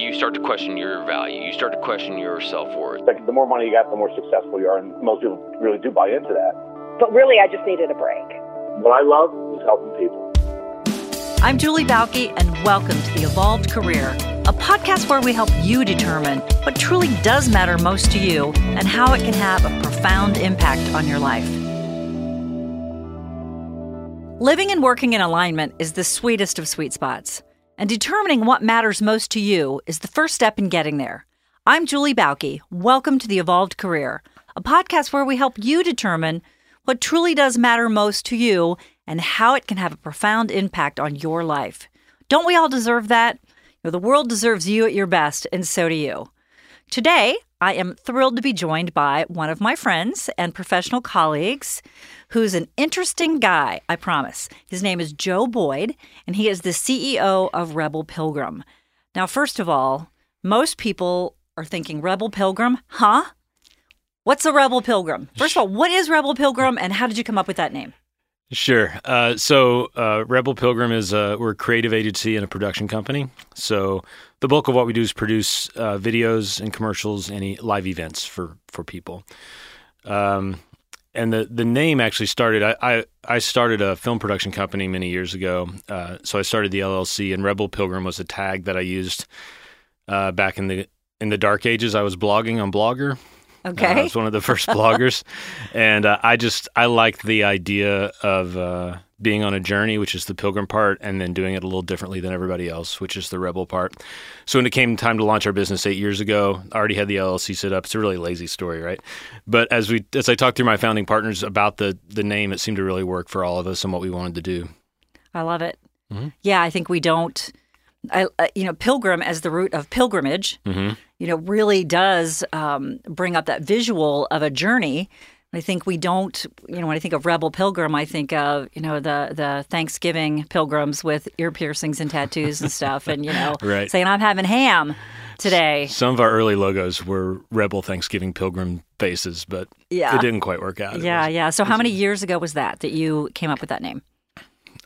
you start to question your value. You start to question your self worth. Like the more money you got, the more successful you are, and most people really do buy into that. But really, I just needed a break. What I love is helping people. I'm Julie Bauke, and welcome to The Evolved Career, a podcast where we help you determine what truly does matter most to you and how it can have a profound impact on your life. Living and working in alignment is the sweetest of sweet spots, and determining what matters most to you is the first step in getting there. I'm Julie Bauke. Welcome to The Evolved Career, a podcast where we help you determine what truly does matter most to you and how it can have a profound impact on your life. Don't we all deserve that? You know, the world deserves you at your best, and so do you. Today, I am thrilled to be joined by one of my friends and professional colleagues who's an interesting guy, I promise. His name is Joe Boyd, and he is the CEO of Rebel Pilgrim. Now, first of all, most people are thinking Rebel Pilgrim, huh? What's a Rebel Pilgrim? First of all, what is Rebel Pilgrim and how did you come up with that name? Sure. Uh, so, uh, Rebel Pilgrim is a, we're a creative agency and a production company. So, the bulk of what we do is produce uh, videos and commercials and live events for for people. Um, and the the name actually started. I, I, I started a film production company many years ago. Uh, so I started the LLC, and Rebel Pilgrim was a tag that I used uh, back in the in the dark ages. I was blogging on Blogger. Okay. Uh, I was one of the first bloggers, and uh, I just I liked the idea of uh, being on a journey, which is the pilgrim part, and then doing it a little differently than everybody else, which is the rebel part. So when it came time to launch our business eight years ago, I already had the LLC set up. It's a really lazy story, right? But as we as I talked through my founding partners about the the name, it seemed to really work for all of us and what we wanted to do. I love it. Mm-hmm. Yeah, I think we don't. I, uh, you know, pilgrim as the root of pilgrimage. Mm-hmm you know, really does um, bring up that visual of a journey. I think we don't, you know, when I think of Rebel Pilgrim, I think of, you know, the the Thanksgiving pilgrims with ear piercings and tattoos and stuff, and you know, right. saying I'm having ham today. Some of our early logos were Rebel Thanksgiving pilgrim faces, but yeah. it didn't quite work out. Yeah, was, yeah. So how many years ago was that that you came up with that name?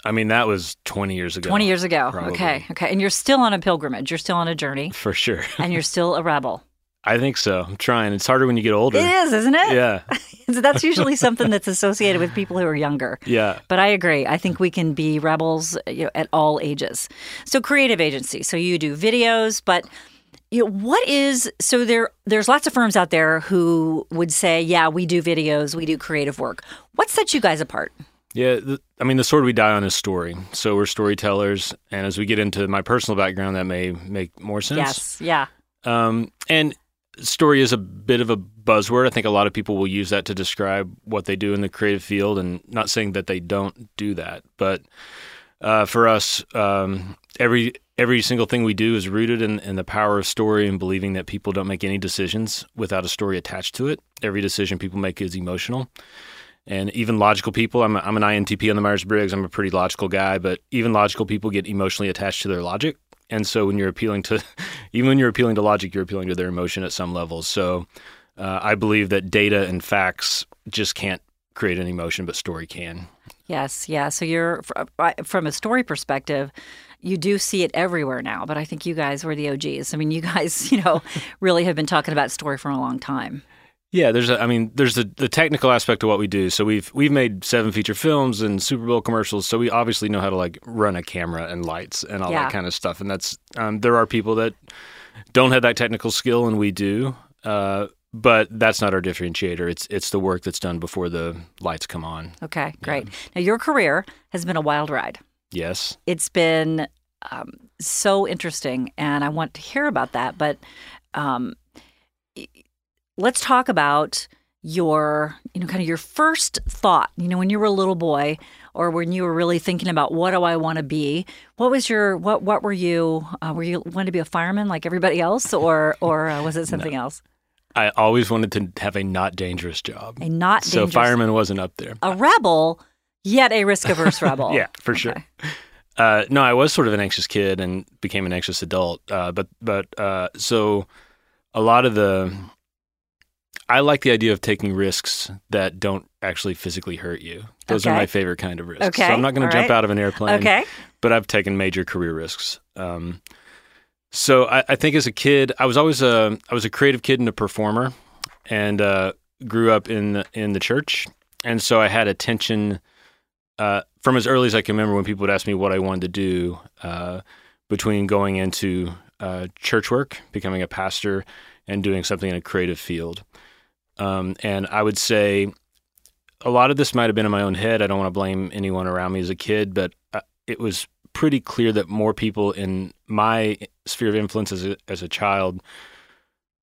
I mean, that was 20 years ago. 20 years ago. Probably. Okay. Okay. And you're still on a pilgrimage. You're still on a journey. For sure. and you're still a rebel. I think so. I'm trying. It's harder when you get older. It is, isn't it? Yeah. that's usually something that's associated with people who are younger. Yeah. But I agree. I think we can be rebels you know, at all ages. So creative agency. So you do videos, but you know, what is so there there's lots of firms out there who would say, "Yeah, we do videos, we do creative work." What sets you guys apart? Yeah, the, I mean, the sword we die on is story. So we're storytellers, and as we get into my personal background, that may make more sense. Yes, yeah. Um, and story is a bit of a buzzword. I think a lot of people will use that to describe what they do in the creative field, and not saying that they don't do that, but uh, for us, um, every every single thing we do is rooted in, in the power of story and believing that people don't make any decisions without a story attached to it. Every decision people make is emotional and even logical people. I'm, a, I'm an INTP on the Myers Briggs. I'm a pretty logical guy, but even logical people get emotionally attached to their logic. And so when you're appealing to, even when you're appealing to logic, you're appealing to their emotion at some levels. So uh, I believe that data and facts just can't create an emotion, but story can. Yes, yeah. So you're from a story perspective, you do see it everywhere now. But I think you guys were the OGs. I mean, you guys, you know, really have been talking about story for a long time. Yeah, there's a, I mean, there's the, the technical aspect of what we do. So we've we've made seven feature films and Super Bowl commercials. So we obviously know how to like run a camera and lights and all yeah. that kind of stuff. And that's um, there are people that don't have that technical skill, and we do. Uh, but that's not our differentiator. It's it's the work that's done before the lights come on. Okay, great. Yeah. Now your career has been a wild ride. Yes, it's been um, so interesting, and I want to hear about that. But um, let's talk about your, you know, kind of your first thought, you know, when you were a little boy or when you were really thinking about what do I want to be? What was your what what were you uh, were you wanted to be a fireman like everybody else or or uh, was it something no. else? I always wanted to have a not dangerous job. A not dangerous. So fireman wasn't up there. A rebel, yet a risk averse rebel. yeah, for okay. sure. Uh, no, I was sort of an anxious kid and became an anxious adult. Uh, but but uh, so a lot of the I like the idea of taking risks that don't actually physically hurt you. Those okay. are my favorite kind of risks. Okay. So I'm not going to jump right. out of an airplane. Okay. But I've taken major career risks. Um, So I, I think as a kid, I was always a I was a creative kid and a performer, and uh, grew up in the, in the church, and so I had attention uh, from as early as I can remember when people would ask me what I wanted to do uh, between going into uh, church work, becoming a pastor, and doing something in a creative field. Um, and I would say a lot of this might have been in my own head. I don't want to blame anyone around me as a kid, but uh, it was pretty clear that more people in my sphere of influence as a, as a child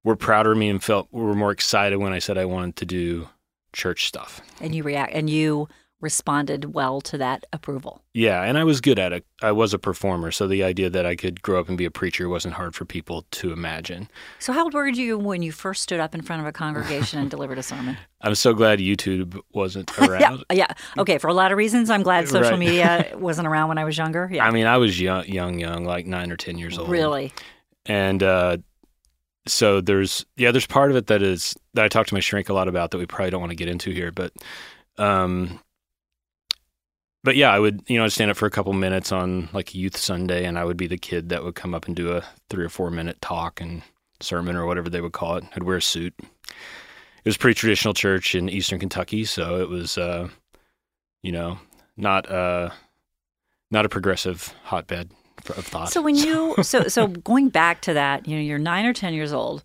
were prouder of me and felt were more excited when I said I wanted to do church stuff. And you react and you responded well to that approval. Yeah, and I was good at it. I was a performer, so the idea that I could grow up and be a preacher wasn't hard for people to imagine. So how old were you when you first stood up in front of a congregation and delivered a sermon? I'm so glad YouTube wasn't around. yeah, yeah. Okay, for a lot of reasons, I'm glad social Right. media wasn't around when I was younger. Yeah. I mean, I was young, young, young, like nine or ten years old. really? and uh, so there's yeah there's part of it that is that I talk to my shrink a lot about that we probably don't want to get into here but um but yeah I would you know I'd stand up for a couple minutes on like youth Sunday and I would be the kid that would come up and do a three or four minute talk and sermon or whatever they would call it. I'd wear a suit. It was a pretty traditional church in eastern Kentucky so it was uh you know not uh not a progressive hotbed of thought. So when you so so going back to that, you know, you're nine or ten years old,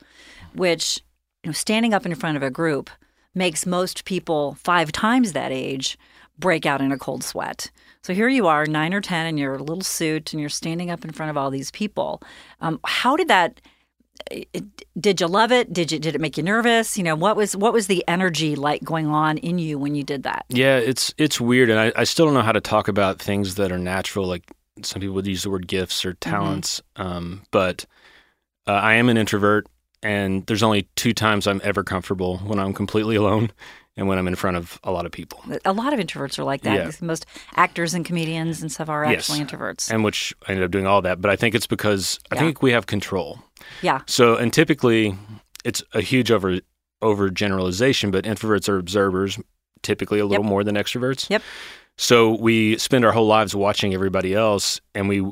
which you know, standing up in front of a group makes most people five times that age break out in a cold sweat. So here you are, nine or ten, in your little suit, and you're standing up in front of all these people. Um, how did that? It, did you love it? Did you did it make you nervous? You know what was what was the energy like going on in you when you did that? Yeah, it's it's weird, and I, I still don't know how to talk about things that are natural. Like some people would use the word gifts or talents, um, but uh, I am an introvert, and there's only two times I'm ever comfortable when I'm completely alone and when I'm in front of a lot of people, A lot of introverts are like that. Yeah. Most actors and comedians and stuff are Yes. actually introverts. and which I ended up doing all that. But I think it's because I Yeah. think we have control. yeah. So, and typically, it's a huge over over generalization, but introverts are observers, typically a little Yep. more than extroverts. Yep. So we spend our whole lives watching everybody else, and we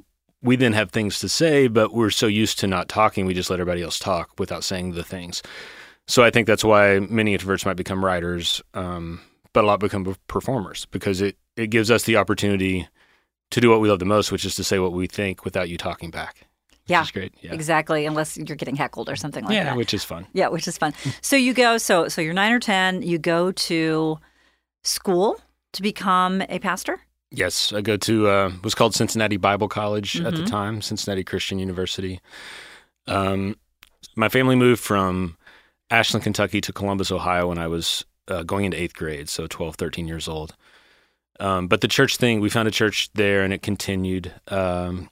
we then have things to say, but we're so used to not talking, we just let everybody else talk without saying the things. So I think that's why many introverts might become writers, um, but a lot become performers because it it gives us the opportunity to do what we love the most, which is to say what we think without you talking back. Which Yeah. is great. Yeah. Exactly, unless you're getting heckled or something like yeah, that. Yeah, which is fun. yeah, which is fun. So you go. So so you're nine or ten. You go to school to become a pastor. Yes, I go to uh, was called Cincinnati Bible College at the Mhm. time, Cincinnati Christian University. Um, my family moved from Ashland, Kentucky to Columbus, Ohio when I was uh, going into eighth grade, so 12, 13 years old. Um, but the church thing, we found a church there and it continued. Um,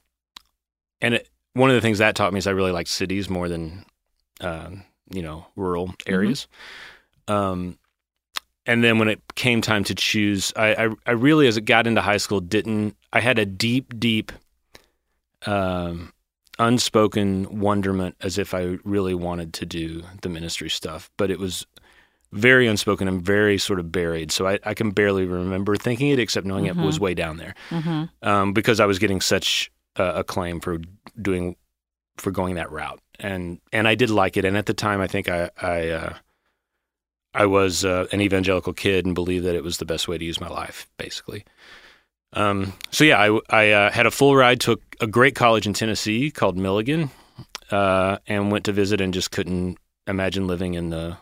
and it, one of the things that taught me is I really like cities more than, um, you know, rural areas. Um, and then when it came time to choose, I, I, I really, as it got into high school, didn't. I had a deep, deep, um, unspoken wonderment as if I really wanted to do the ministry stuff, but it was very unspoken and very sort of buried. So I, I can barely remember thinking it, except knowing it was way down there Mm-hmm. um, because I was getting such uh, acclaim for doing for going that route, and and I did like it. And at the time, I think I I uh, I was uh, an evangelical kid and believed that it was the best way to use my life, basically. Um, so yeah, I I uh, had a full ride to a, a great college in Tennessee called Milligan, uh, and went to visit and just couldn't imagine living in the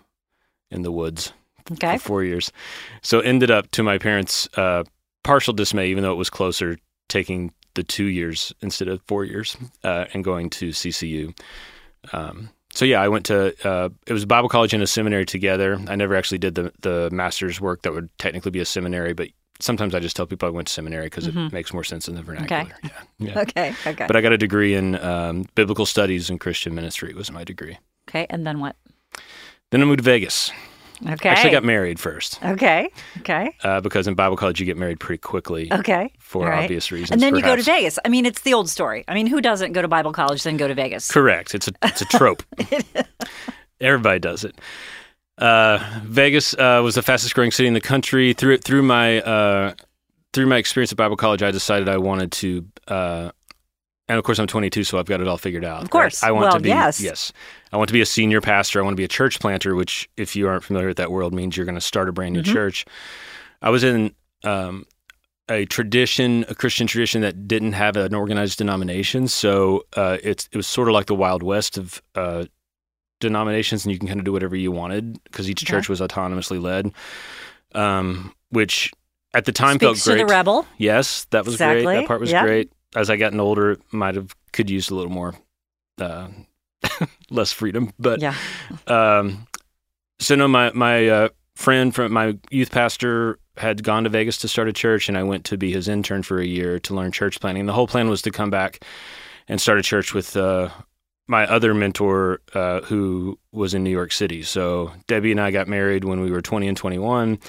in the woods Okay. for four years. So ended up to my parents' uh, partial dismay, even though it was closer, taking the two years instead of four years uh, and going to CCU. Um, so yeah, I went to uh, it was a Bible college and a seminary together. I never actually did the the master's work that would technically be a seminary, but sometimes I just tell people I went to seminary because it makes more sense in the vernacular. Yeah, yeah. Okay. Okay. But I got a degree in um, biblical studies and Christian ministry it was my degree. okay. And then what? Then I moved to Vegas. Okay. I Actually, got married first. Okay. Okay. uh, because in Bible college you get married pretty quickly Okay. for right. obvious reasons. And then you go to. Vegas. I mean, it's the old story. I mean, who doesn't go to Bible college then go to Vegas? Correct. It's a it's a trope. Everybody does it. Uh, Vegas uh, was the fastest growing city in the country. Through through my uh, through my experience at Bible college, I decided I wanted to uh, and of course I'm 22, so I've got it all figured out. Of course. right? I want Well, to be yes. yes. I want to be a senior pastor. I want to be a church planter, which, if you aren't familiar with that world, means you're going to start a brand new Mhm. church. I was in um, a tradition, a Christian tradition that didn't have an organized denomination, so uh, it's it was sort of like the Wild West of uh, denominations, and you can kind of do whatever you wanted because each Okay. church was autonomously led, um, which at the time Speaks felt to great. the rebel. Yes, that was great. That part was Yep. great. As I gotten older, might have could use a little more uh, less freedom, but yeah. um, so no, my my uh, friend from my youth pastor had gone to Vegas to start a church, and I went to be his intern for a year to learn church planting. The whole plan was to come back and start a church with uh, my other mentor, uh, who was in New York City. So Debbie and I got married when we were 20 and 21.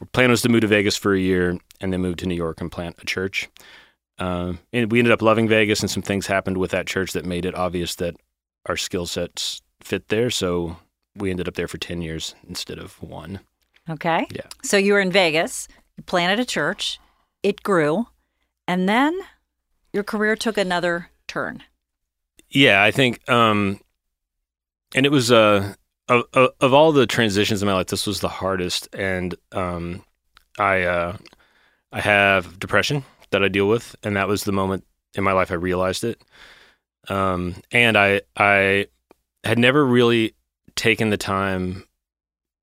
Our plan was to move to Vegas for a year and then move to New York and plant a church. Um, and we ended up loving Vegas, and some things happened with that church that made it obvious that our skill sets fit there. So we ended up there for 10 years instead of one. Okay. Yeah. So you were in Vegas, you planted a church, it grew, and then your career took another turn. Yeah, I think, um, and it was uh, of, of all the transitions in my life, this was the hardest. And um, I uh, I have depression that I deal with, and that was the moment in my life I realized it. Um, and I I had never really taken the time,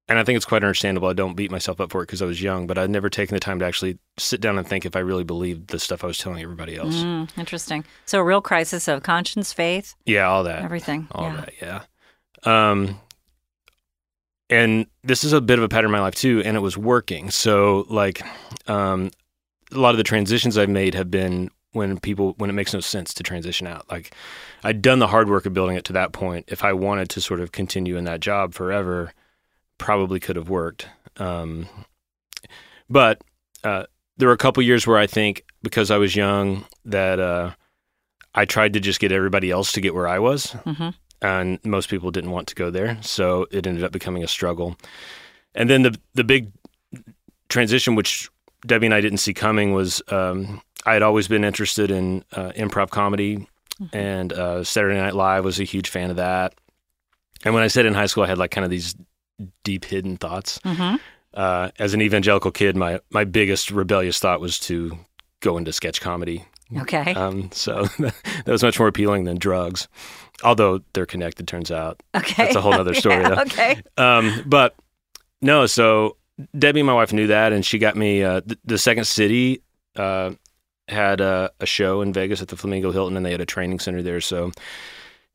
and I think it's quite understandable. I don't beat myself up for it because I was young, but I'd never taken the time to actually sit down and think if I really believed the stuff I was telling everybody else. Mm, interesting. So a real crisis of conscience, faith, Yeah, all that. everything. all yeah. that yeah um and this is a bit of a pattern in my life too and it was working so like um a lot of the transitions i've made have been when people when it makes no sense to transition out like i'd done the hard work of building it to that point if i wanted to sort of continue in that job forever probably could have worked um but uh there were a couple years where i think because i was young that uh i tried to just get everybody else to get where i was hmm and most people didn't want to go there, so it ended up becoming a struggle. And then the the big transition, which Debbie and I didn't see coming, was um, I had always been interested in uh, improv comedy, and uh, Saturday Night Live was a huge fan of that. And when I said in high school, I had like kind of these deep hidden thoughts. hmm Uh, as an evangelical kid, my my biggest rebellious thought was to go into sketch comedy. Okay. Um, so that was much more appealing than drugs, although they're connected. Turns out. okay. that's a whole other story, Yeah, though. okay. Um, but no, so Debbie, my wife, knew that, and she got me. Uh, the, the Second City uh, had a, a show in Vegas at the Flamingo Hilton, and they had a training center there. So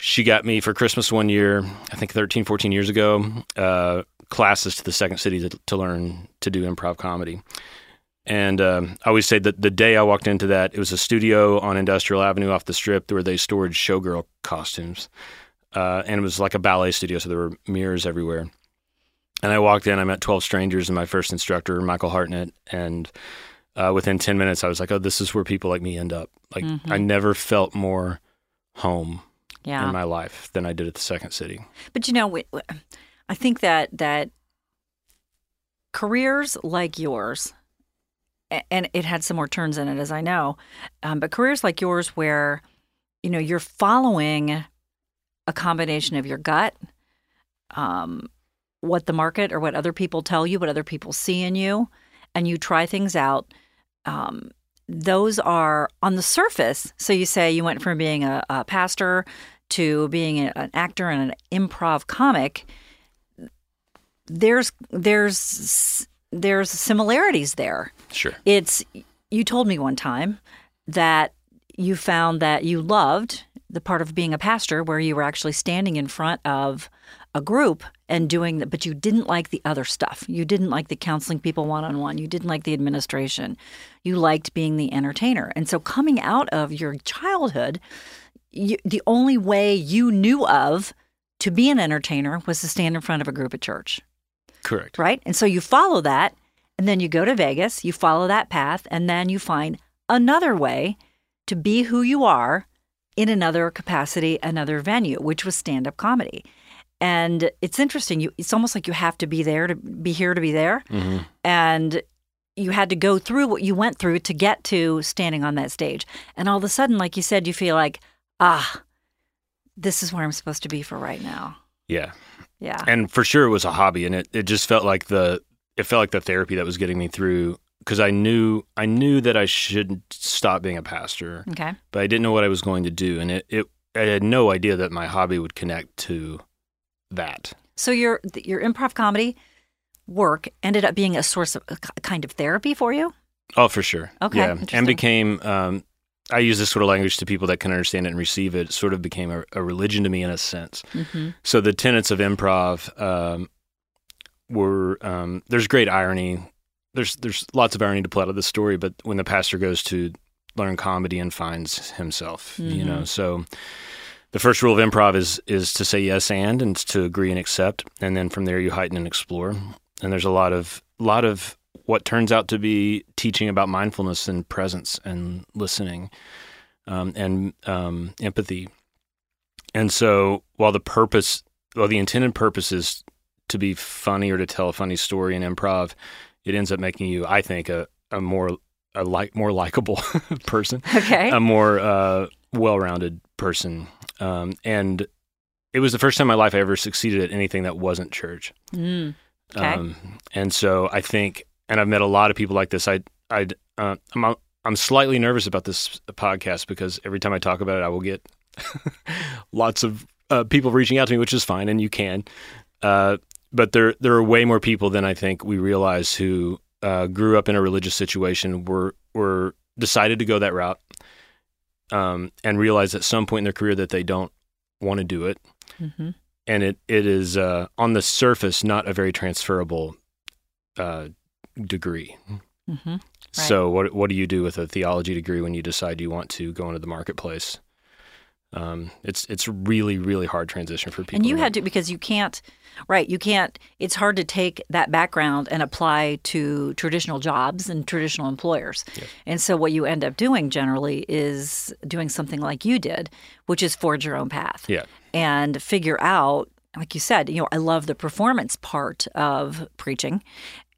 she got me for Christmas one year, I think 13, 14 years ago, uh, classes to the Second City to, to learn to do improv comedy. And um, I always say that the day I walked into that, it was a studio on Industrial Avenue off the strip where they stored showgirl costumes. Uh, and it was like a ballet studio, so there were mirrors everywhere. And I walked in, I met 12 strangers and my first instructor, Michael Hartnett. And uh, within 10 minutes, I was like, oh, this is where people like me end up. Like, I never felt more home Yeah. in my life than I did at the Second City. But you know, I think that that careers like yours, and it had some more turns in it, as I know, um, but careers like yours, where you know you're following a combination of your gut, um, what the market or what other people tell you, what other people see in you, and you try things out. Um, those are on the surface. So you say you went from being a, a pastor to being a- an actor and an improv comic. There's there's there's similarities there. Sure. It's you told me one time that you found that you loved the part of being a pastor where you were actually standing in front of a group and doing that but you didn't like the other stuff. You didn't like the counseling people one on one. You didn't like the administration. You liked being the entertainer. And so coming out of your childhood, you, the only way you knew of to be an entertainer was to stand in front of a group at church Correct. right? And so you follow that, and then you go to Vegas, you follow that path, and then you find another way to be who you are in another capacity, another venue, which was stand up comedy. And it's interesting. You, it's almost like you have to be there to be here to be there. hmm And you had to go through what you went through to get to standing on that stage. And all of a sudden, like you said, you feel like, ah, this is where I'm supposed to be for right now. Yeah. Yeah. And for sure it was a hobby and it, it just felt like the it felt like the therapy that was getting me through because I knew I knew that I shouldn't stop being a pastor, okay. but I didn't know what I was going to do and it, it I had no idea that my hobby would connect to that. So your your improv comedy work ended up being a source of a kind of therapy for you. Oh, for sure. Okay, Yeah. And became, um, I use this sort of language to people that can understand it and receive it. It sort of became a, a religion to me in a sense. Mm-hmm. So the tenets of improv um, were um, there's great irony. There's there's lots of irony to plot of the story, but when the pastor goes to learn comedy and finds himself, you Mhm. know, so the first rule of improv is is to say yes and and to agree and accept, and then from there you heighten and explore. And there's a lot of lot of what turns out to be teaching about mindfulness and presence and listening um, and um, empathy. And so, while the purpose, well, the intended purpose is to be funny or to tell a funny story in improv, it ends up making you, I think, a, a more a like more likable person, Okay. a more uh, well-rounded person. Um, and it was the first time in my life I ever succeeded at anything that wasn't church. Mm. Okay. Um, and so I think, and I've met a lot of people like this. I, I, uh, I'm, I'm slightly nervous about this podcast because every time I talk about it, I will get lots of uh, people reaching out to me, which is fine, and you can. Uh, but there, there are way more people than I think we realize who uh, grew up in a religious situation, were, were decided to go that route, um, and realize at some point in their career that they don't want to do it hmm and it it is uh, on the surface not a very transferable uh, degree. hmm So what what do you do with a theology degree when you decide you want to go into the marketplace? Um, it's it's really really hard transition for people. And you had to because you can't, right? You can't. It's hard to take that background and apply to traditional jobs and traditional employers. And so what you end up doing generally is doing something like you did, which is forge your own path. yeah and figure out like you said you know i love the performance part of preaching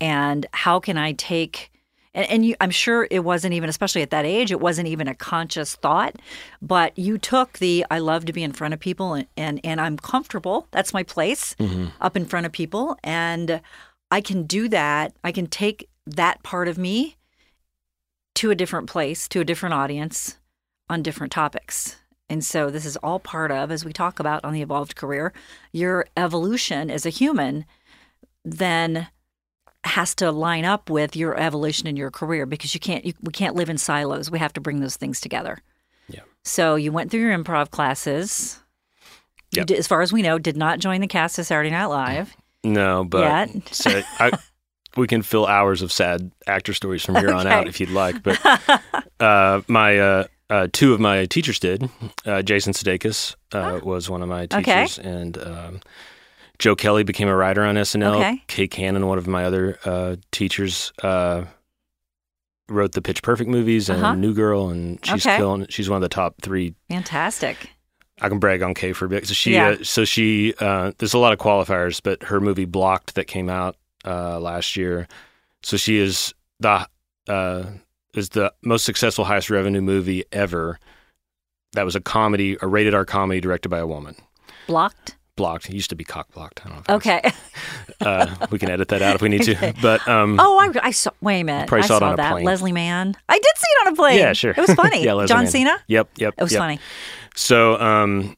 and how can i take and, and you, i'm sure it wasn't even especially at that age it wasn't even a conscious thought but you took the i love to be in front of people and and, and i'm comfortable that's my place mm-hmm. up in front of people and i can do that i can take that part of me to a different place to a different audience on different topics. And so this is all part of, as we talk about on the evolved career, your evolution as a human then has to line up with your evolution in your career because you can't you, we can't live in silos. We have to bring those things together. Yeah. So you went through your improv classes. You Yep. did, as far as we know, did not join the cast of Saturday Night Live. no, but so I, we can fill hours of sad actor stories from here on out if you'd like. But uh, my uh, uh, two of my teachers did. Uh, Jason Sudeikis uh, was one of my Ah. Okay. teachers, and um, Joe Kelly became a writer on SNL. Okay. Kay Cannon, one of my other uh, teachers, uh, wrote the Pitch Perfect movies and Uh-huh. New Girl, and she's Okay. killing. She's one of the top three. Fantastic. I can brag on Kay for a bit. So she, Yeah. uh, so she, uh, there's a lot of qualifiers, but her movie Blocked that came out uh, last year. So she is the uh, is the most successful, highest revenue movie ever. That was a comedy, a rated R comedy directed by a woman. Blocked. Blocked. It used to be cock blocked. I don't know. Okay. Uh, we can edit that out if we need to. But um, Oh, I, I saw. Wait a minute. Probably I saw it saw that. plane. Leslie Mann. I did see it on a plane. Yeah, sure. It was funny. Yeah, Leslie John Mann. Cena. Yep, yep. It was yep. funny. So, um,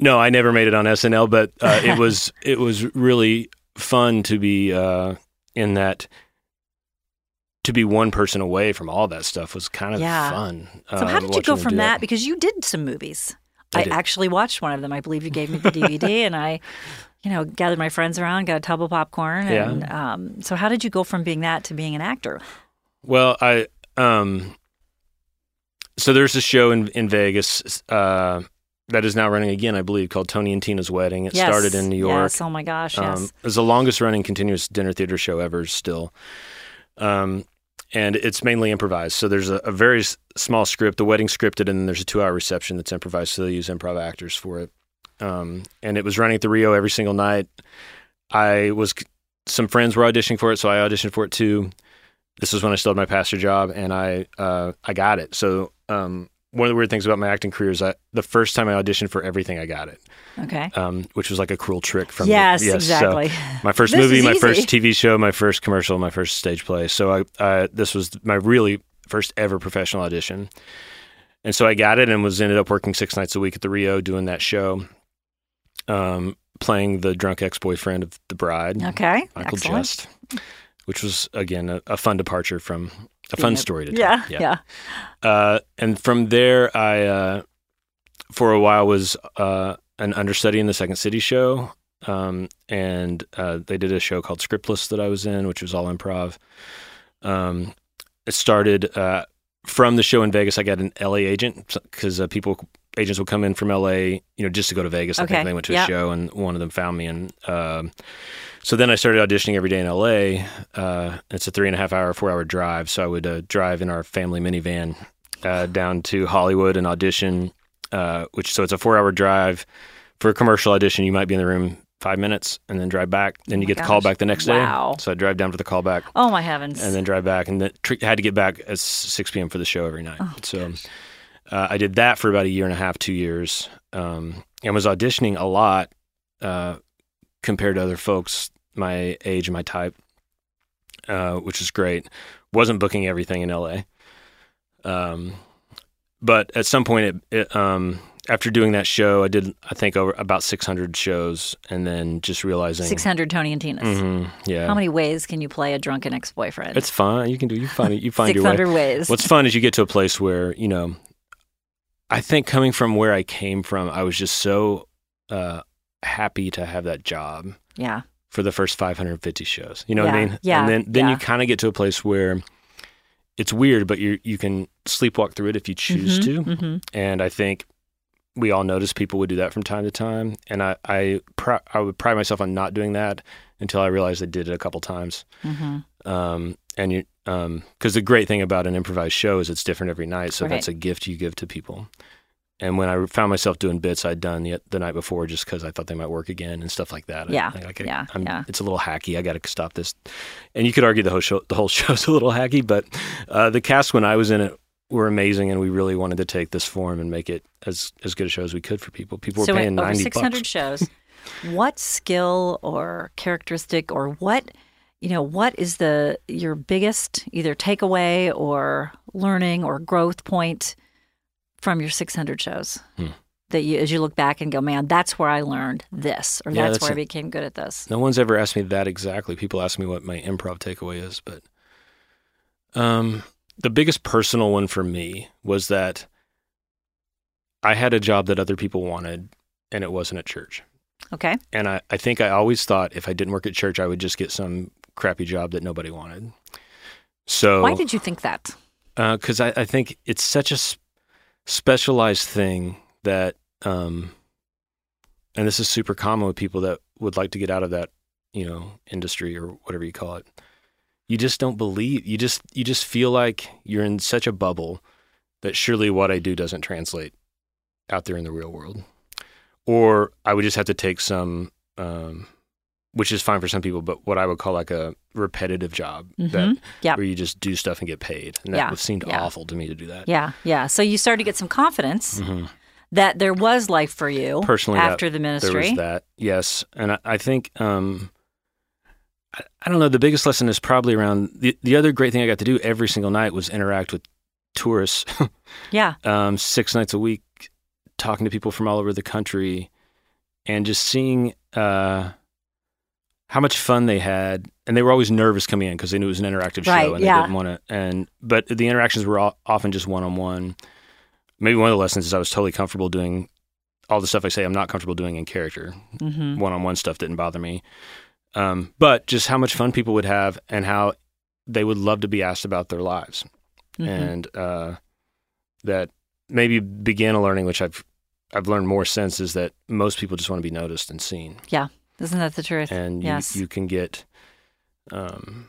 no, I never made it on SNL, but uh, it was it was really fun to be uh, in that. To be one person away from all that stuff was kind of Yeah. fun. So uh, how did you go from that? Because you did some movies. I I, actually watched one of them. I believe you gave me the DVD, and I, you know, gathered my friends around, got a tub of popcorn, Yeah. and um, so how did you go from being that to being an actor? Well, I um, so there's a show in in Vegas uh, that is now running again, I believe, called Tony and Tina's Wedding. It Yes. started in New York. Yes. Oh my gosh. Yes. Um, it's the longest running continuous dinner theater show ever still. Um, and it's mainly improvised. So there's a, a very s- small script, the wedding scripted, and then there's a two hour reception that's improvised. So they use improv actors for it. Um, and it was running at the Rio every single night. I was, some friends were auditioning for it, so I auditioned for it too. this was when I still had my pastor job, and I uh, I got it. So um, one of the weird things about my acting career is that the first time I auditioned for everything, I got it, Okay. um, which was like a cruel trick from Yes, the, so exactly. my first This movie, my easy. first TV show, my first commercial, my first stage play. So I, I this was my really first ever professional audition, and so I got it and was ended up working six nights a week at the Rio doing that show, um, playing the drunk ex boyfriend of the bride, Okay. Michael Excellent. Just, which was again a, a fun departure from a fun story to tell. Yeah. Yeah. Uh, and from there, I uh, for a while was uh, an understudy in the Second City show, um, and uh, they did a show called Scriptless that I was in, which was all improv. Um, it started uh, from the show in Vegas. I got an LA agent because uh, people agents would come in from LA, you know, just to go to Vegas. I think they went to a show, and one of them found me, and um, so then I started auditioning every day in LA. Uh, it's a three and a half hour, four hour drive. So I would uh, drive in our family minivan uh, down to Hollywood and audition. Uh, which so it's a four hour drive for a commercial audition. You might be in the room five minutes and then drive back. Then you Oh get the call back the next Wow. day. So I drive down for the call back Oh my heavens. and then drive back, and then tr- had to get back at six p.m. for the show every night. Oh, so uh, I did that for about a year and a half, two years, um, and was auditioning a lot uh, compared to other folks my age and my type, uh, which is great. Wasn't booking everything in L.A. Um, but at some point, it, it um, after doing that show, I did I think over about six hundred shows, and then just realizing Six hundred Tony and Tina's. Mhm, yeah, How many ways can you play a drunken ex boyfriend? it's fun. You can do. You find it. You find your way. hundred ways. What's fun is you get to a place where you know. I think coming from where I came from, I was just so uh, happy to have that job yeah. for the first 550 shows. You know what I mean? yeah, And then then yeah. you kind of get to a place where it's weird, but you you can sleepwalk through it if you choose to. hmm And I think we all notice people would do that from time to time. And I I pr- I would pride myself on not doing that until I realized I did it a couple times. hmm Um, and you, um, because the great thing about an improvised show is it's different every night. So Right. that's a gift you give to people. And when I found myself doing bits I'd done the, the night before, just because I thought they might work again and stuff like that. I- Yeah, like, I, yeah, I'm, yeah. It's a little hacky. I got to stop this. And you could argue the whole show, the whole show's a little hacky, but uh, the cast when I was in it were amazing, and we really wanted to take this form and make it as as good a show as we could for people. People were So paying in over ninety six hundred bucks. shows, what skill or characteristic or what you know what is the your biggest either takeaway or learning or growth point from your six hundred shows? Hmm. That you, as you look back and go, man, that's where I learned this, or Yeah, that's, that's where I a- became good at this. No one's ever asked me that exactly. People ask me what my improv takeaway is, but um, the biggest personal one for me was that I had a job that other people wanted, and it wasn't at church. Okay, And I, I think I always thought if I didn't work at church, I would just get some crappy job that nobody wanted. So why did you think that? because I, I think it's such a s- specialized thing that, um, and this is super common with people that would like to get out of that, you know, industry or whatever you call it. You just don't believe. You just you just feel like you're in such a bubble that surely what I do doesn't translate out there in the real world, or I would just have to take some. Um, which is fine for some people, but what I would call like a repetitive job that Mhm. Yep. where you just do stuff and get paid. And that Yeah, seemed yeah. awful to me to do that. Yeah, yeah. So you started to get some confidence Mhm. that there was life for you Personally, that- after the There ministry. was that, yes, and I, I think um, I, I don't know. The biggest lesson is probably around the the other great thing I got to do every single night was interact with tourists, Yeah, um, six nights a week, talking to people from all over the country, and just seeing uh, how much fun they had. And they were always nervous coming in because they knew it was an interactive Right, show, and yeah. they didn't want to. And but the interactions were all, often just one on one. Maybe one of the lessons is I was totally comfortable doing all the stuff I say I'm not comfortable doing in character. One on one stuff didn't bother me. Um, but just how much fun people would have and how they would love to be asked about their lives Mm-hmm. and uh, that maybe began a learning, which I've I've learned more since, is that most people just want to be noticed and seen, Isn't that the truth? and you yes. you can get, um,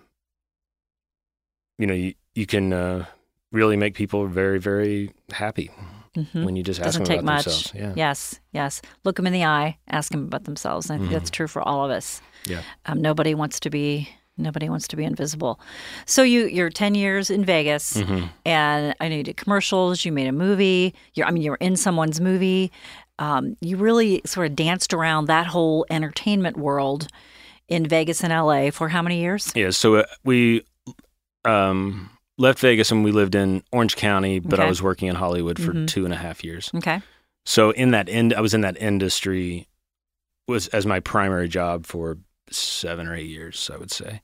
you know, you you can uh, really make people very very happy Mhm. when you just ask Doesn't them take about much. themselves. Yeah, Yes, yes. Look them in the eye, ask them about themselves. I think Mhm. that's true for all of us. Yeah. Um, nobody wants to be Nobody wants to be invisible. So you you're 10 years in Vegas Mm-hmm. and I know you did commercials, you made a movie. You're I mean you were in someone's movie. Um, you really sort of danced around that whole entertainment world in Vegas and LA for how many years? Yeah, so uh, we um, left Vegas and we lived in Orange County, but I was working in Hollywood for Mhm. two and a half years. Okay. So in that end, I was in that industry was as my primary job for seven or eight years, I would say.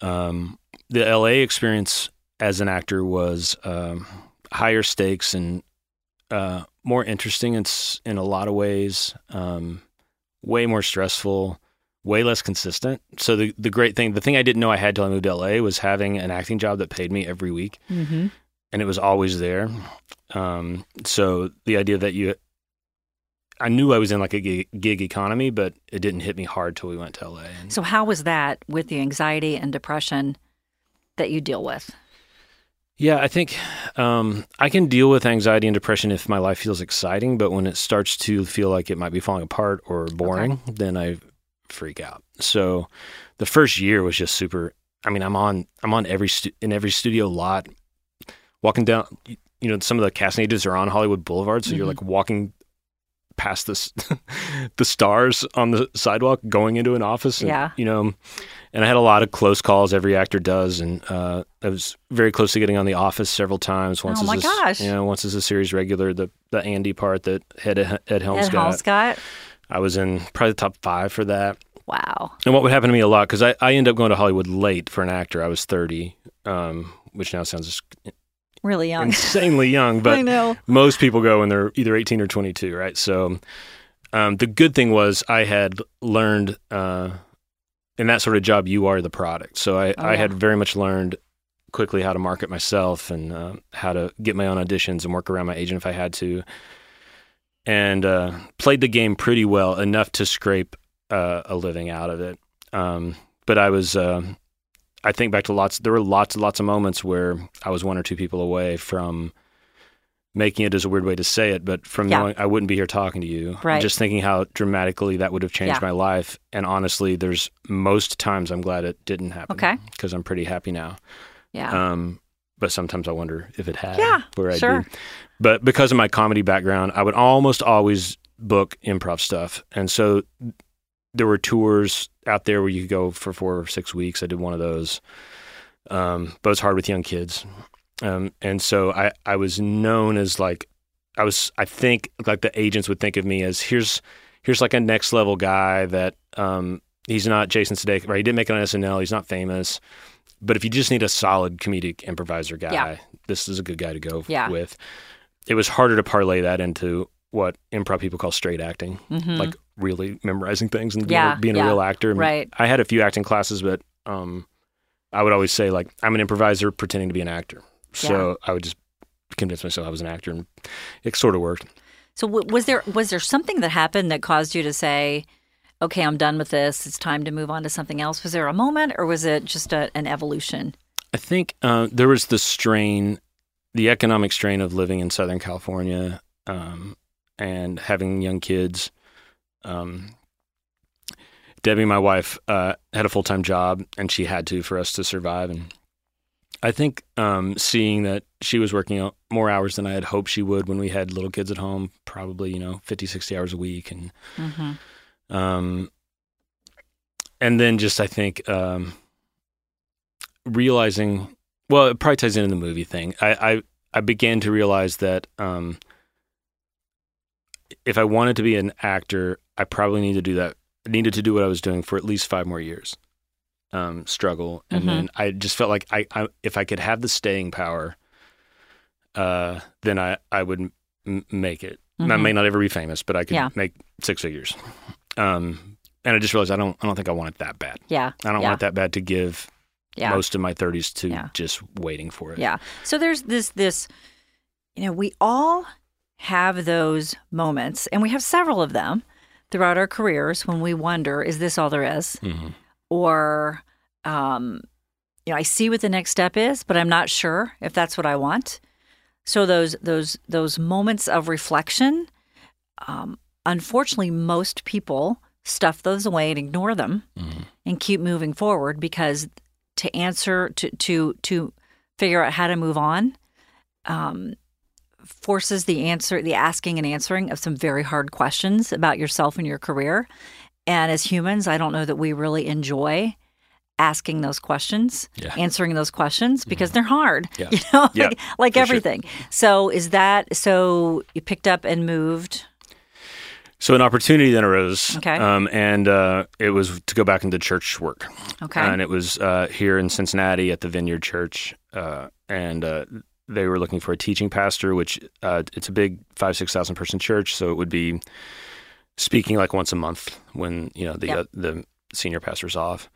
Um, the LA experience as an actor was um, higher stakes and uh, more interesting in, in a lot of ways, um, way more stressful, way less consistent. So the, the great thing, the thing I didn't know I had till I moved to LA was having an acting job that paid me every week Mm-hmm. and it was always there. Um, so the idea that you, I knew I was in like a gig, gig economy, but it didn't hit me hard till we went to LA. And So how was that with the anxiety and depression that you deal with? Yeah, I think um, I can deal with anxiety and depression if my life feels exciting, but when it starts to feel like it might be falling apart or boring, then I freak out. So the first year was just super. I mean, I'm on I'm on every stu- in every studio lot, walking down. You know, some of the cast agents are on Hollywood Boulevard, so you're Mhm. like walking past this the stars on the sidewalk going into an office. And, Yeah. you know, and I had a lot of close calls. Every actor does, and uh, I was very close to getting on The Office several times. Once Oh, as a, gosh. You know, once as a series regular, the the Andy part that Ed Ed Helms Ed got. Scott. I was in probably the top five for that. Wow. And what would happen to me a lot because I, I ended up going to Hollywood late for an actor. I was thirty, um, which now sounds Really young. insanely young, But I know. most people go when they're either eighteen or twenty two, right? So um, the good thing was I had learned uh, in that sort of job, you are the product. So I, Oh, I yeah. had very much learned quickly how to market myself and uh, how to get my own auditions and work around my agent if I had to. And uh, played the game pretty well, enough to scrape uh, a living out of it. Um, but I was, uh, I think back to lots. There were lots and lots of moments where I was one or two people away from making it is a weird way to say it, but from Yeah. knowing I wouldn't be here talking to you, Right. just thinking how dramatically that would have changed Yeah. my life. And honestly, there's most times I'm glad it didn't happen. Okay. because I'm pretty happy now. Yeah. Um, but sometimes I wonder if it had. Yeah, where I'd sure. be. But because of my comedy background, I would almost always book improv stuff, and so there were tours out there where you could go for four or six weeks. I did one of those, um, but it's hard with young kids, um, and so I I was known as like I was I think like the agents would think of me as here's here's like a next level guy that um, he's not Jason Sudeikis, right? He didn't make it on SNL. He's not famous. But if you just need a solid comedic improviser guy, Yeah. this is a good guy to go Yeah. with. It was harder to parlay that into what improv people call straight acting, Mhm. like really memorizing things and being, Yeah, a, being a real actor. And Right. I had a few acting classes, but um, I would always say like I'm an improviser pretending to be an actor. So I would just convince myself I was an actor, and it sort of worked. So w- was there was there something that happened that caused you to say, "Okay, I'm done with this. It's time to move on to something else"? Was there a moment, or was it just a, an evolution? I think uh, there was the strain, the economic strain of living in Southern California um, and having young kids. Um, Debbie, my wife, uh, had a full time job, and she had to for us to survive. And I think um, seeing that she was working out more hours than I had hoped she would when we had little kids at home, probably you know 50, 60 hours a week, and Mm-hmm. um, and then just I think um, realizing, well, it probably ties into the movie thing. I I, I began to realize that um, if I wanted to be an actor, I probably needed to do that. Needed to do what I was doing for at least five more years. Um, struggle, and Mhm. then I just felt like I, I if I could have the staying power, uh, then I I would m- make it. I Mhm. may not ever be famous, but I could Yeah. make six figures. Um, and I just realized I don't I don't think I want it that bad. Yeah. I don't yeah. want it that bad to give Yeah. most of my 30s to Yeah. just waiting for it. Yeah. So there's this this you know, we all have those moments and we have several of them throughout our careers when we wonder, is this all there is? Mhm. Or um you know, I see what the next step is, but I'm not sure if that's what I want. So those those those moments of reflection um unfortunately most people stuff those away and ignore them Mm-hmm. and keep moving forward because to answer to to to figure out how to move on um, forces the answer the asking and answering of some very hard questions about yourself and your career and as humans i don't know that we really enjoy asking those questions Yeah. Mm-hmm. answering those questions because they're hard Yeah. you know Yeah, like, like for sure. everything so is that so you picked up and moved So an opportunity then arose, Okay. um, and uh, it was to go back into church work. okay And it was uh, here in Cincinnati at the Vineyard Church, uh, and uh, they were looking for a teaching pastor, which uh, it's a big five six thousand person church, so it would be speaking like once a month when you know the Yep. uh, the senior pastor's off.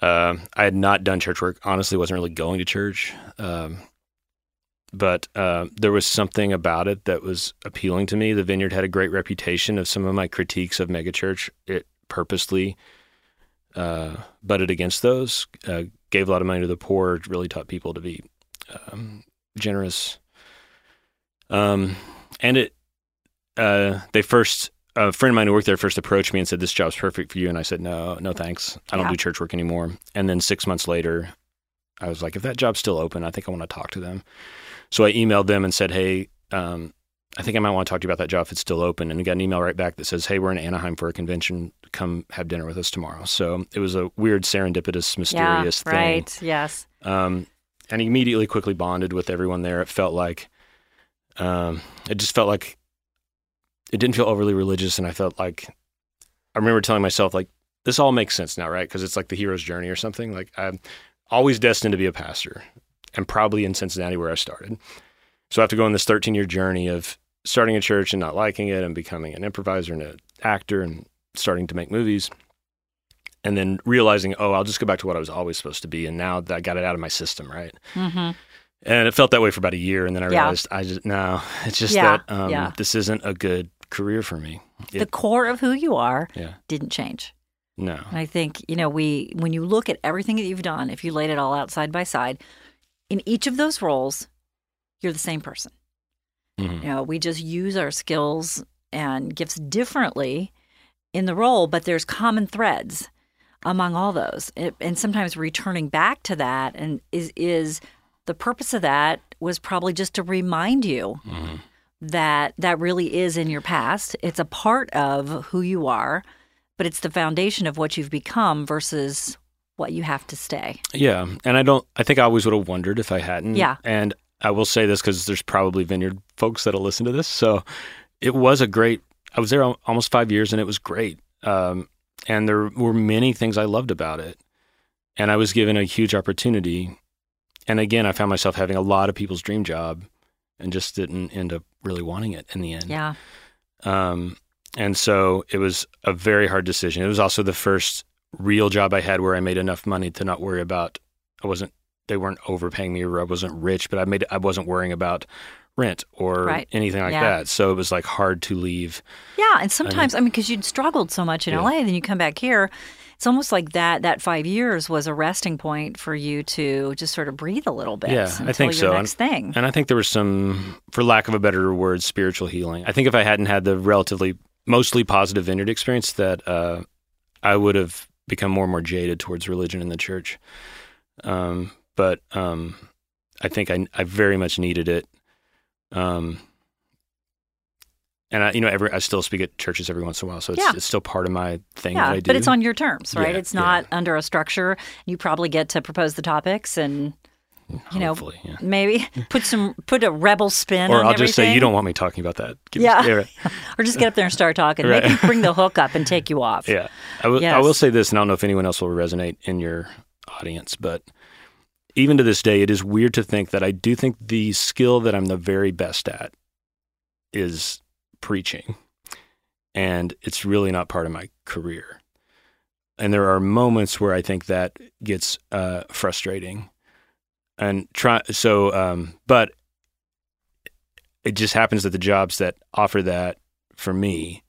Uh, I had not done church work. Honestly, wasn't really going to church, um, but uh, there was something about it that was appealing to me. The Vineyard had a great reputation of some of my critiques of megachurch. It purposely uh, butted against those, uh, gave a lot of money to the poor, really taught people to be um, generous. Um, and it, uh, they first, a friend of mine who worked there first approached me and said, "This job's perfect for you." And I said, "No, no, thanks. I don't Yeah. do church work anymore." And then six months later, I was like, "If that job's still open, I think I want to talk to them." So I emailed them and said, "Hey." Um, I think I might want to talk to you about that job if it's still open. And I got an email right back that says, Hey, we're in Anaheim for a convention. Come have dinner with us tomorrow. So it was a weird, serendipitous, mysterious yeah, thing. right yes Um, and immediately quickly bonded with everyone there. It felt like, um, it just felt like it didn't feel overly religious. And I felt like, I remember telling myself, like, this all makes sense now, right? Because it's like the hero's journey or something. Like, I'm always destined to be a pastor and probably in Cincinnati where I started. So I have to go on this 13 year journey of starting a church and not liking it and becoming an improviser and an actor and starting to make movies. And then realizing, oh, I'll just go back to what I was always supposed to be. And now that I got it out of my system, right? mm-hmm. And it felt that way for about a year. And then I Yeah. realized, I just, no, it's just Yeah, that um, yeah. this isn't a good career for me. the core of who you are Yeah. didn't change No. And I think, you know, we when you look at everything that you've done, if you laid it all out side by side, in each of those roles, you're the same person. Mhm. You know, we just use our skills and gifts differently in the role, but there's common threads among all those. It, and sometimes returning back to that and is is the purpose of that was probably just to remind you Mhm. That that really is in your past. It's a part of who you are, but it's the foundation of what you've become versus what you have to stay. Yeah, and I don't. I think I always would have wondered if I hadn't. Yeah. and I will say this because there's probably vineyard folks that'll listen to this. So it was a great. I was there almost five years, and it was great. Um, and there were many things I loved about it, and I was given a huge opportunity. And again, I found myself having a lot of people's dream job, and just didn't end up really wanting it in the end. Yeah. Um, and so it was a very hard decision. It was also the first real job I had where I made enough money to not worry about. I wasn't. They weren't overpaying me, or I wasn't rich, but I made. I wasn't worrying about rent or Right. anything like Yeah. that. So it was like hard to leave. Yeah, and sometimes I mean because you'd struggled so much in Yeah. LA then you come back here it's almost like that that 5 years was a resting point for you to just sort of breathe a little bit Yeah, I think so. next thing. And I think there was some, for lack of a better word, spiritual healing. I think if I hadn't had the relatively mostly positive vineyard experience, that uh, I would have become more and more jaded towards religion and the church. Um, but um, I think I, I very much needed it. Um, and I, you know, every I still speak at churches every once in a while, so it's, Yeah. it's still part of my thing that I yeah, do. but it's on your terms, right? Yeah, it's not under a structure. You probably get to propose the topics and you know, yeah. maybe put some put a rebel spin Or I'll just say you don't want me talking about that. Give Yeah. me- right. or just get up there and start talking. Right. Maybe bring the hook up and take you off. Yeah. I will- I will say this, and I don't know if anyone else will resonate in your audience, but even to this day, it is weird to think that I do think the skill that I'm the very best at is preaching. And it's really not part of my career. And there are moments where I think that gets uh, frustrating. And try so, um, but it just happens that the jobs that offer that for me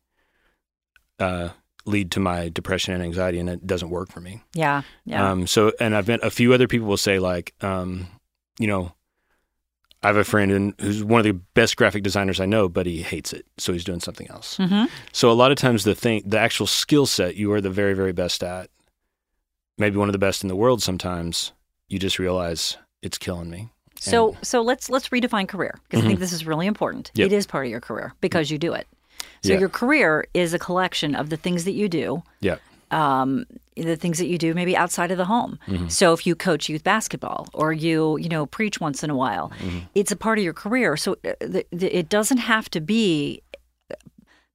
uh, lead to my depression and anxiety, and it doesn't work for me. Yeah. Yeah. Um, so, and I've met a few other people will say like, um, you know, I have a friend in, who's one of the best graphic designers I know, but he hates it, so he's doing something else. Mm-hmm. So a lot of times the thing, the actual skill set you are the very, very best at, maybe one of the best in the world. Sometimes you just realize it's killing me. So And- so let's let's redefine career because I think this is really important. Mm-hmm. Yep. It is part of your career because you do it. So Yeah. your career is a collection of the things that you do, yeah, um, the things that you do maybe outside of the home. Mm-hmm. So if you coach youth basketball or you you know preach once in a while, Mm-hmm. it's a part of your career. So uh, the, the, it doesn't have to be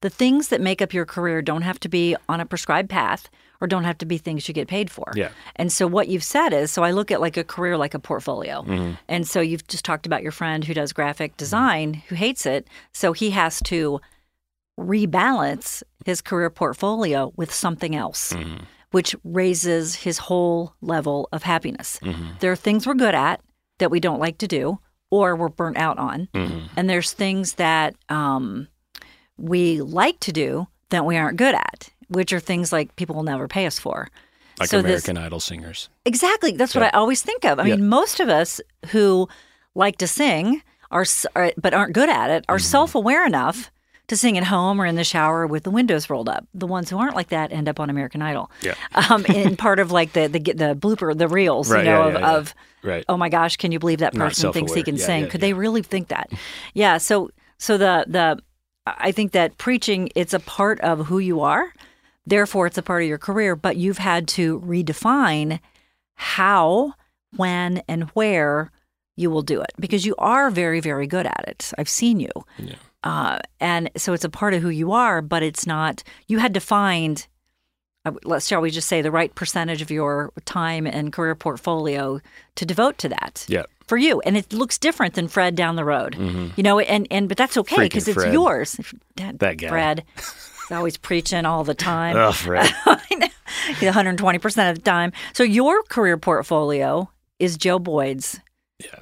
the things that make up your career don't have to be on a prescribed path or don't have to be things you get paid for. Yeah. And so what you've said is so I look at like a career like a portfolio. Mm-hmm. And so you've just talked about your friend who does graphic design who hates it. So he has to rebalance his career portfolio with something else. Mm-hmm. Which raises his whole level of happiness. Mm-hmm. There are things we're good at that we don't like to do or we're burnt out on. Mm-hmm. And there's things that um, we like to do that we aren't good at, which are things like people will never pay us for. like So this- American Idol singers. Exactly. That's what I always think of. I Yeah. mean, most of us who like to sing are, are but aren't good at it are Mm-hmm. self-aware enough to sing at home or in the shower with the windows rolled up. The ones who aren't like that end up on American Idol. Yeah. Um, in part of like the the the blooper, the reels, Right, you know, yeah, of, yeah, yeah. of Right. oh my gosh, can you believe that person thinks he can Yeah, sing? yeah, Could yeah. they really think that? Yeah. So so the the I think that preaching it's a part of who you are. Therefore, it's a part of your career, but you've had to redefine how, when, and where you will do it because you are very, very good at it. I've seen you. Yeah. Uh, and so it's a part of who you are, but it's not, you had to find, uh, let's shall we just say, the right percentage of your time and career portfolio to devote to that Yeah. for you. And it looks different than Fred down the road, you know, and, and, but that's okay because it's Fred. yours. That, That guy. Fred. He's always preaching all the time. Oh, Fred. 120% of the time. So your career portfolio is Joe Boyd's. Yeah.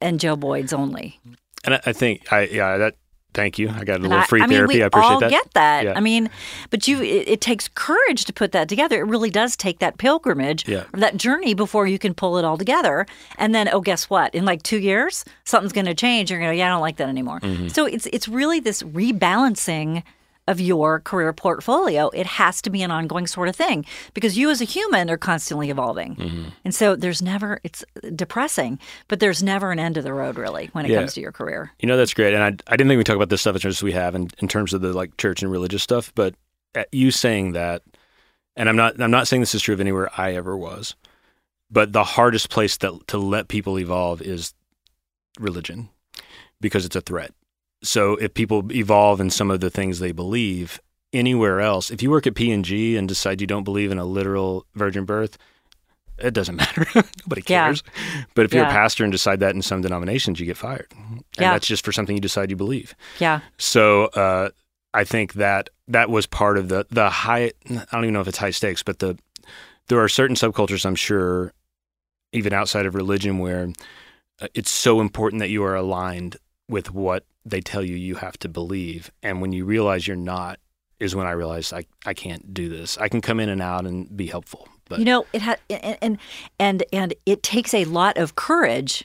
And Joe Boyd's only. and I, I think I yeah that. Thank you. I got a little I, free I mean, therapy. I appreciate all that. get that. Yeah. I mean, but you, it, it takes courage to put that together. It really does take that pilgrimage, Yeah. that journey before you can pull it all together. And then, oh, guess what? In like two years, something's going to change. You're going to, yeah, I don't like that anymore. Mm-hmm. So it's it's really this rebalancing of your career portfolio. It has to be an ongoing sort of thing because you as a human are constantly evolving. Mm-hmm. And so there's never, it's depressing, but there's never an end of the road really when it Yeah. comes to your career. You know, that's great. And I, I didn't think we talk about this stuff as much as we have in, in terms of the like church and religious stuff, but at you saying that, and I'm not, I'm not saying this is true of anywhere I ever was, but the hardest place that, to let people evolve is religion because it's a threat. So if people evolve in some of the things they believe anywhere else, if you work at P&G and decide you don't believe in a literal virgin birth, it doesn't matter. Nobody Yeah. cares. But if you're a pastor and decide that in some denominations, you get fired. And Yeah. that's just for something you decide you believe. Yeah. So uh, I think that that was part of the the high. I don't even know if it's high stakes, but the there are certain subcultures I'm sure, even outside of religion, where uh, it's so important that you are aligned with what they tell you you have to believe, and when you realize you're not, is when I realized I I can't do this. I can come in and out and be helpful, but you know it had and and and and it takes a lot of courage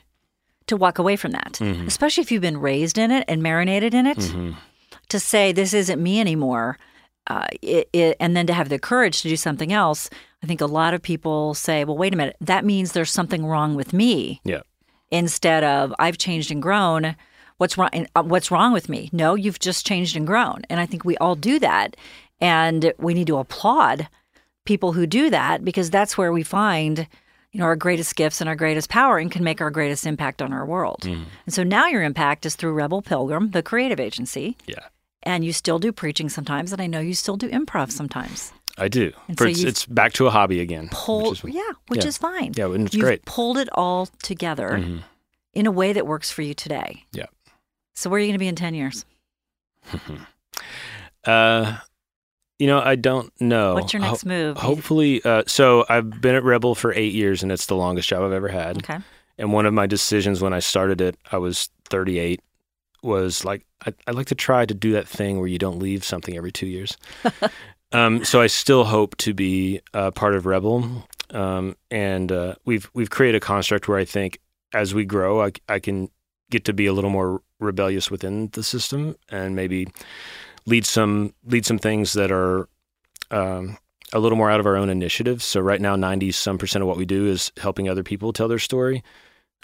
to walk away from that Mm-hmm. especially if you've been raised in it and marinated in it Mm-hmm. to say this isn't me anymore uh, it, it, and then to have the courage to do something else i think a lot of people say well wait a minute that means there's something wrong with me yeah, instead of I've changed and grown. What's wrong? uh, What's wrong with me? No, you've just changed and grown, and I think we all do that, and we need to applaud people who do that because that's where we find, you know, our greatest gifts and our greatest power, and can make our greatest impact on our world. And so now your impact is through Rebel Pilgrim, the creative agency, yeah. and you still do preaching sometimes, and I know you still do improv sometimes. I do. So it's, it's back to a hobby again. Pull, which is- yeah, which yeah. is fine. Yeah, and it's You've great. pulled it all together Mhm. in a way that works for you today. Yeah. So where are you going to be in 10 years? Uh, you know, I don't know. What's your next Ho- move? Hopefully, uh, so I've been at Rebel for eight years, and it's the longest job I've ever had. Okay. And one of my decisions when I started it, I was 38, was like I, I'd like to try to do that thing where you don't leave something every two years. um, so I still hope to be uh, part of Rebel, um, and uh, we've we've created a construct where I think as we grow, I, I can get to be a little more rebellious within the system and maybe lead some lead some things that are um, a little more out of our own initiative. So right now, ninety some percent of what we do is helping other people tell their story,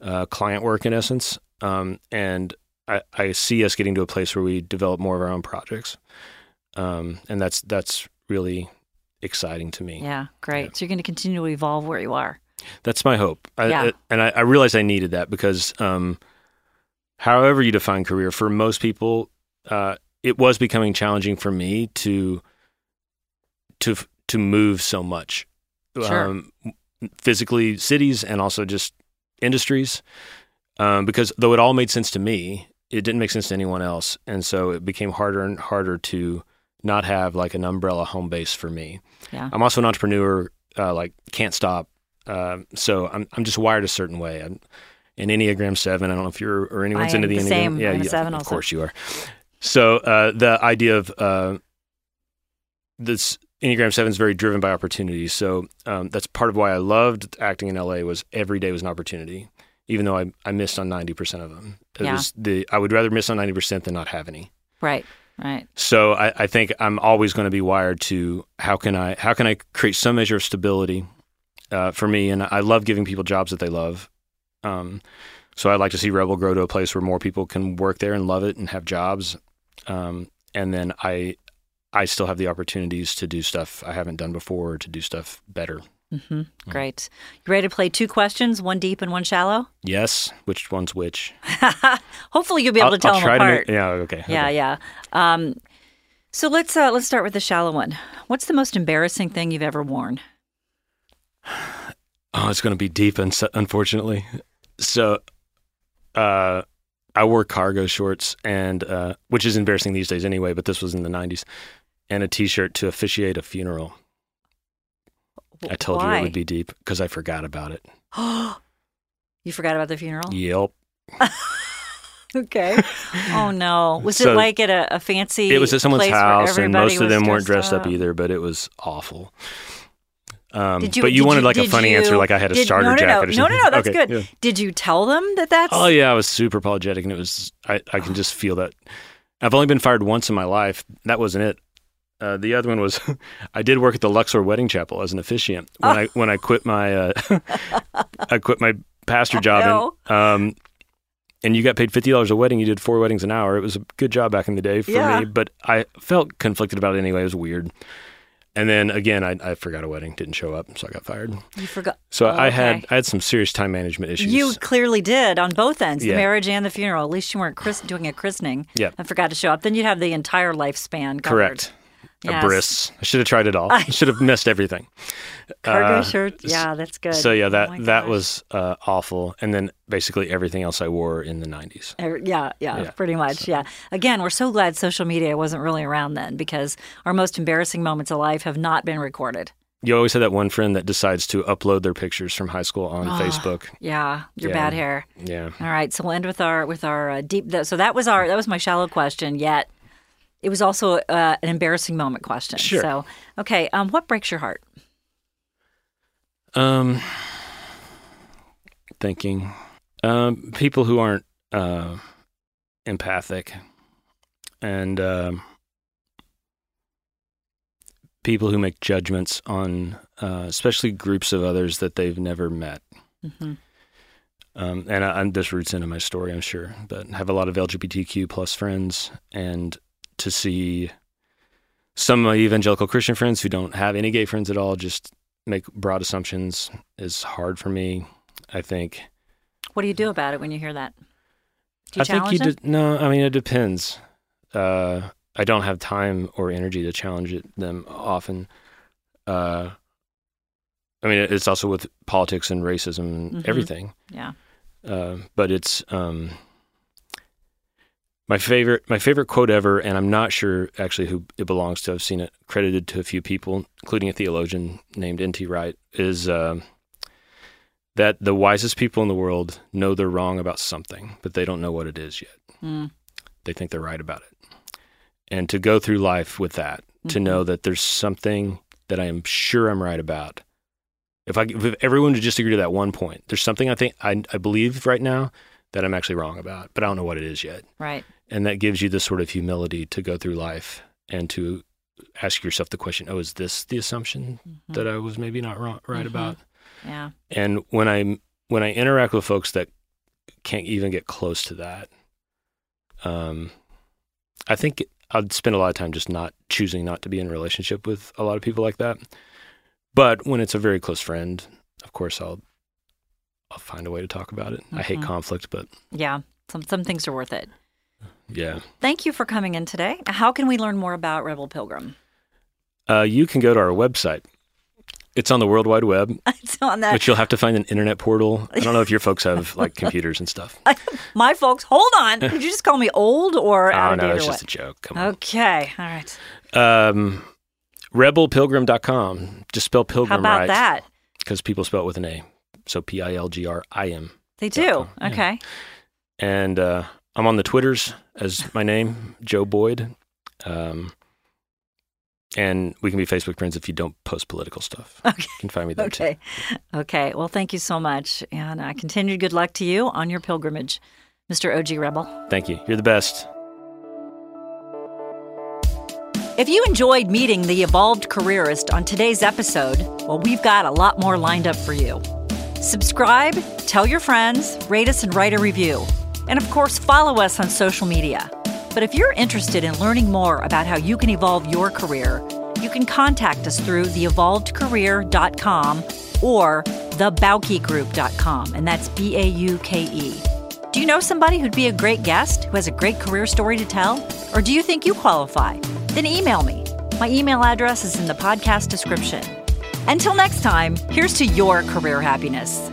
uh, client work in essence, um, and I, I, see us getting to a place where we develop more of our own projects, um, and that's that's really exciting to me. Yeah, great. Yeah. So you're going to continue to evolve where you are. That's my hope. I, yeah. I, and I, I realized I needed that because, um, however you define career, for most people, uh, it was becoming challenging for me to to to move so much, sure. um, physically, cities, and also just industries. Um, because though it all made sense to me, it didn't make sense to anyone else, and so it became harder and harder to not have like an umbrella home base for me. Yeah. I'm also an entrepreneur, uh, like can't stop. Uh, so I'm I'm just wired a certain way. I'm in Enneagram Seven. I don't know if you're or anyone's into the, the Enneagram. Same. Yeah, yeah seven of also. course you are. So uh, the idea of uh, this Enneagram Seven is very driven by opportunity. So um, that's part of why I loved acting in LA. Was every day was an opportunity, even though I I missed on ninety percent of them. It yeah. was the I would rather miss on ninety percent than not have any. Right. Right. So I, I think I'm always going to be wired to how can I how can I create some measure of stability uh, for me, and I love giving people jobs that they love. Um, so I'd like to see Rebel grow to a place where more people can work there and love it and have jobs. Um, and then I I still have the opportunities to do stuff I haven't done before, to do stuff better. Mm-hmm. Great. You ready to play two questions, one deep and one shallow? Yes. Which one's which? Hopefully, you'll be able I'll, to tell I'll them apart. To make, yeah. Okay. Yeah. okay. Yeah. Um, so let's uh, let's start with the shallow one. What's the most embarrassing thing you've ever worn? Oh, it's going to be deep, and unfortunately. So, uh, I wore cargo shorts, and uh, which is embarrassing these days anyway. But this was in the '90s, and a T-shirt to officiate a funeral. I told Why? you it would be deep because I forgot about it. you forgot about the funeral? Yep. okay. Oh no. Was So- it like at a, a fancy? It was at someone's house, and most of them weren't dressed up up? either. But it was awful. Um, Did you, but you wanted like a funny you- answer, like I had a did- starter no, no, jacket no, or something. no, no, no, that's Okay, good. yeah. Did you tell them that that's? Oh yeah, I was super apologetic, and it was I, I can just feel that. I've only been fired once in my life. That wasn't it. Uh, the other one was I did work at the Luxor Wedding Chapel as an officiant when I when I quit my uh, I quit my pastor job and um and you got paid fifty dollars a wedding. You did four weddings an hour. It was a good job back in the day for Yeah. me, but I felt conflicted about it anyway. It was weird. And then again, I, I forgot a wedding, didn't show up, so I got fired. You forgot. So Oh, I had. I had some serious time management issues. You clearly did on both ends, the marriage and the funeral. At least you weren't chris- doing a christening. Yeah. And forgot to show up. Then you'd have the entire lifespan covered. correct. Yes. A bris. I should have tried it all. I should have missed everything. Cargo Uh, shirt. Yeah, that's good. So yeah, that Oh that was uh, awful. And then basically everything else I wore in the '90s. Er, Yeah, yeah, Yeah. pretty much. Yeah. Again, we're so glad social media wasn't really around then because our most embarrassing moments of life have not been recorded. You always have that one friend that decides to upload their pictures from high school on Ah. Facebook. Yeah, your Yeah. bad hair. Yeah. All right, so we'll end with our with our uh, deep. So that was our that was my shallow question. Yet it was also uh, an embarrassing moment question. Sure. So okay, um, what breaks your heart? Um, thinking, um, people who aren't uh, empathic, and um, people who make judgments on, uh, especially groups of others that they've never met. hmm Um, and I, I'm, this roots into my story, I'm sure, but I have a lot of LGBTQ plus friends, and to see some of my evangelical Christian friends who don't have any gay friends at all just make broad assumptions is hard for me. I think. What do you do about it when you hear that? Do you I think you de- no. I mean, it depends. Uh, I don't have time or energy to challenge it, them often. Uh, I mean, it's also with politics and racism and Mhm. everything. Yeah. Uh, but it's um, my favorite my favorite quote ever, and I'm not sure actually who it belongs to. I've seen it credited to a few people, including a theologian named N.T. Wright. Is uh, that the wisest people in the world know they're wrong about something, but they don't know what it is yet. Mm. They think they're right about it, and to go through life with that, to Mhm. know that there's something that I am sure I'm right about. If I if everyone would just agree to that one point, there's something I think I, I believe right now that I'm actually wrong about, but I don't know what it is yet. Right. And that gives you the sort of humility to go through life and to ask yourself the question, oh, is this the assumption Mm-hmm. that I was maybe not wrong, right about? Yeah. And when I when I interact with folks that can't even get close to that, um, I think I'd spend a lot of time just not choosing not to be in a relationship with a lot of people like that. But when it's a very close friend, of course I'll I'll find a way to talk about it. I hate Mhm. conflict, but Yeah. Some some things are worth it. Yeah. Thank you for coming in today. How can we learn more about Rebel Pilgrim? Uh, you can go to our website. It's on the World Wide Web, it's on that. which you'll have to find an internet portal. I don't know if your folks have like computers and stuff. My folks, hold on. Did you just call me old or out Oh no, it's just a joke. Come on. Okay. All right. Um, rebelpilgrim.com. Just spell pilgrim How about right. that? Because people spell it with an A. So P I L G R I M. They do. com, yeah. Okay. And uh, I'm on the Twitters as my name, Joe Boyd. Um, and we can be Facebook friends if you don't post political stuff. Okay. You can find me there too. Okay. Okay. Well, thank you so much. And uh, continued good luck to you on your pilgrimage, Mr. OG Rebel. Thank you. You're the best. If you enjoyed meeting the evolved careerist on today's episode, well, we've got a lot more lined up for you. Subscribe, tell your friends, rate us, and write a review. And of course, follow us on social media. But if you're interested in learning more about how you can evolve your career, you can contact us through theevolvedcareer.com or thebaukegroup.com, and that's B A U K E. Do you know somebody who'd be a great guest who has a great career story to tell? Or do you think you qualify? Then email me. My email address is in the podcast description. Until next time, here's to your career happiness.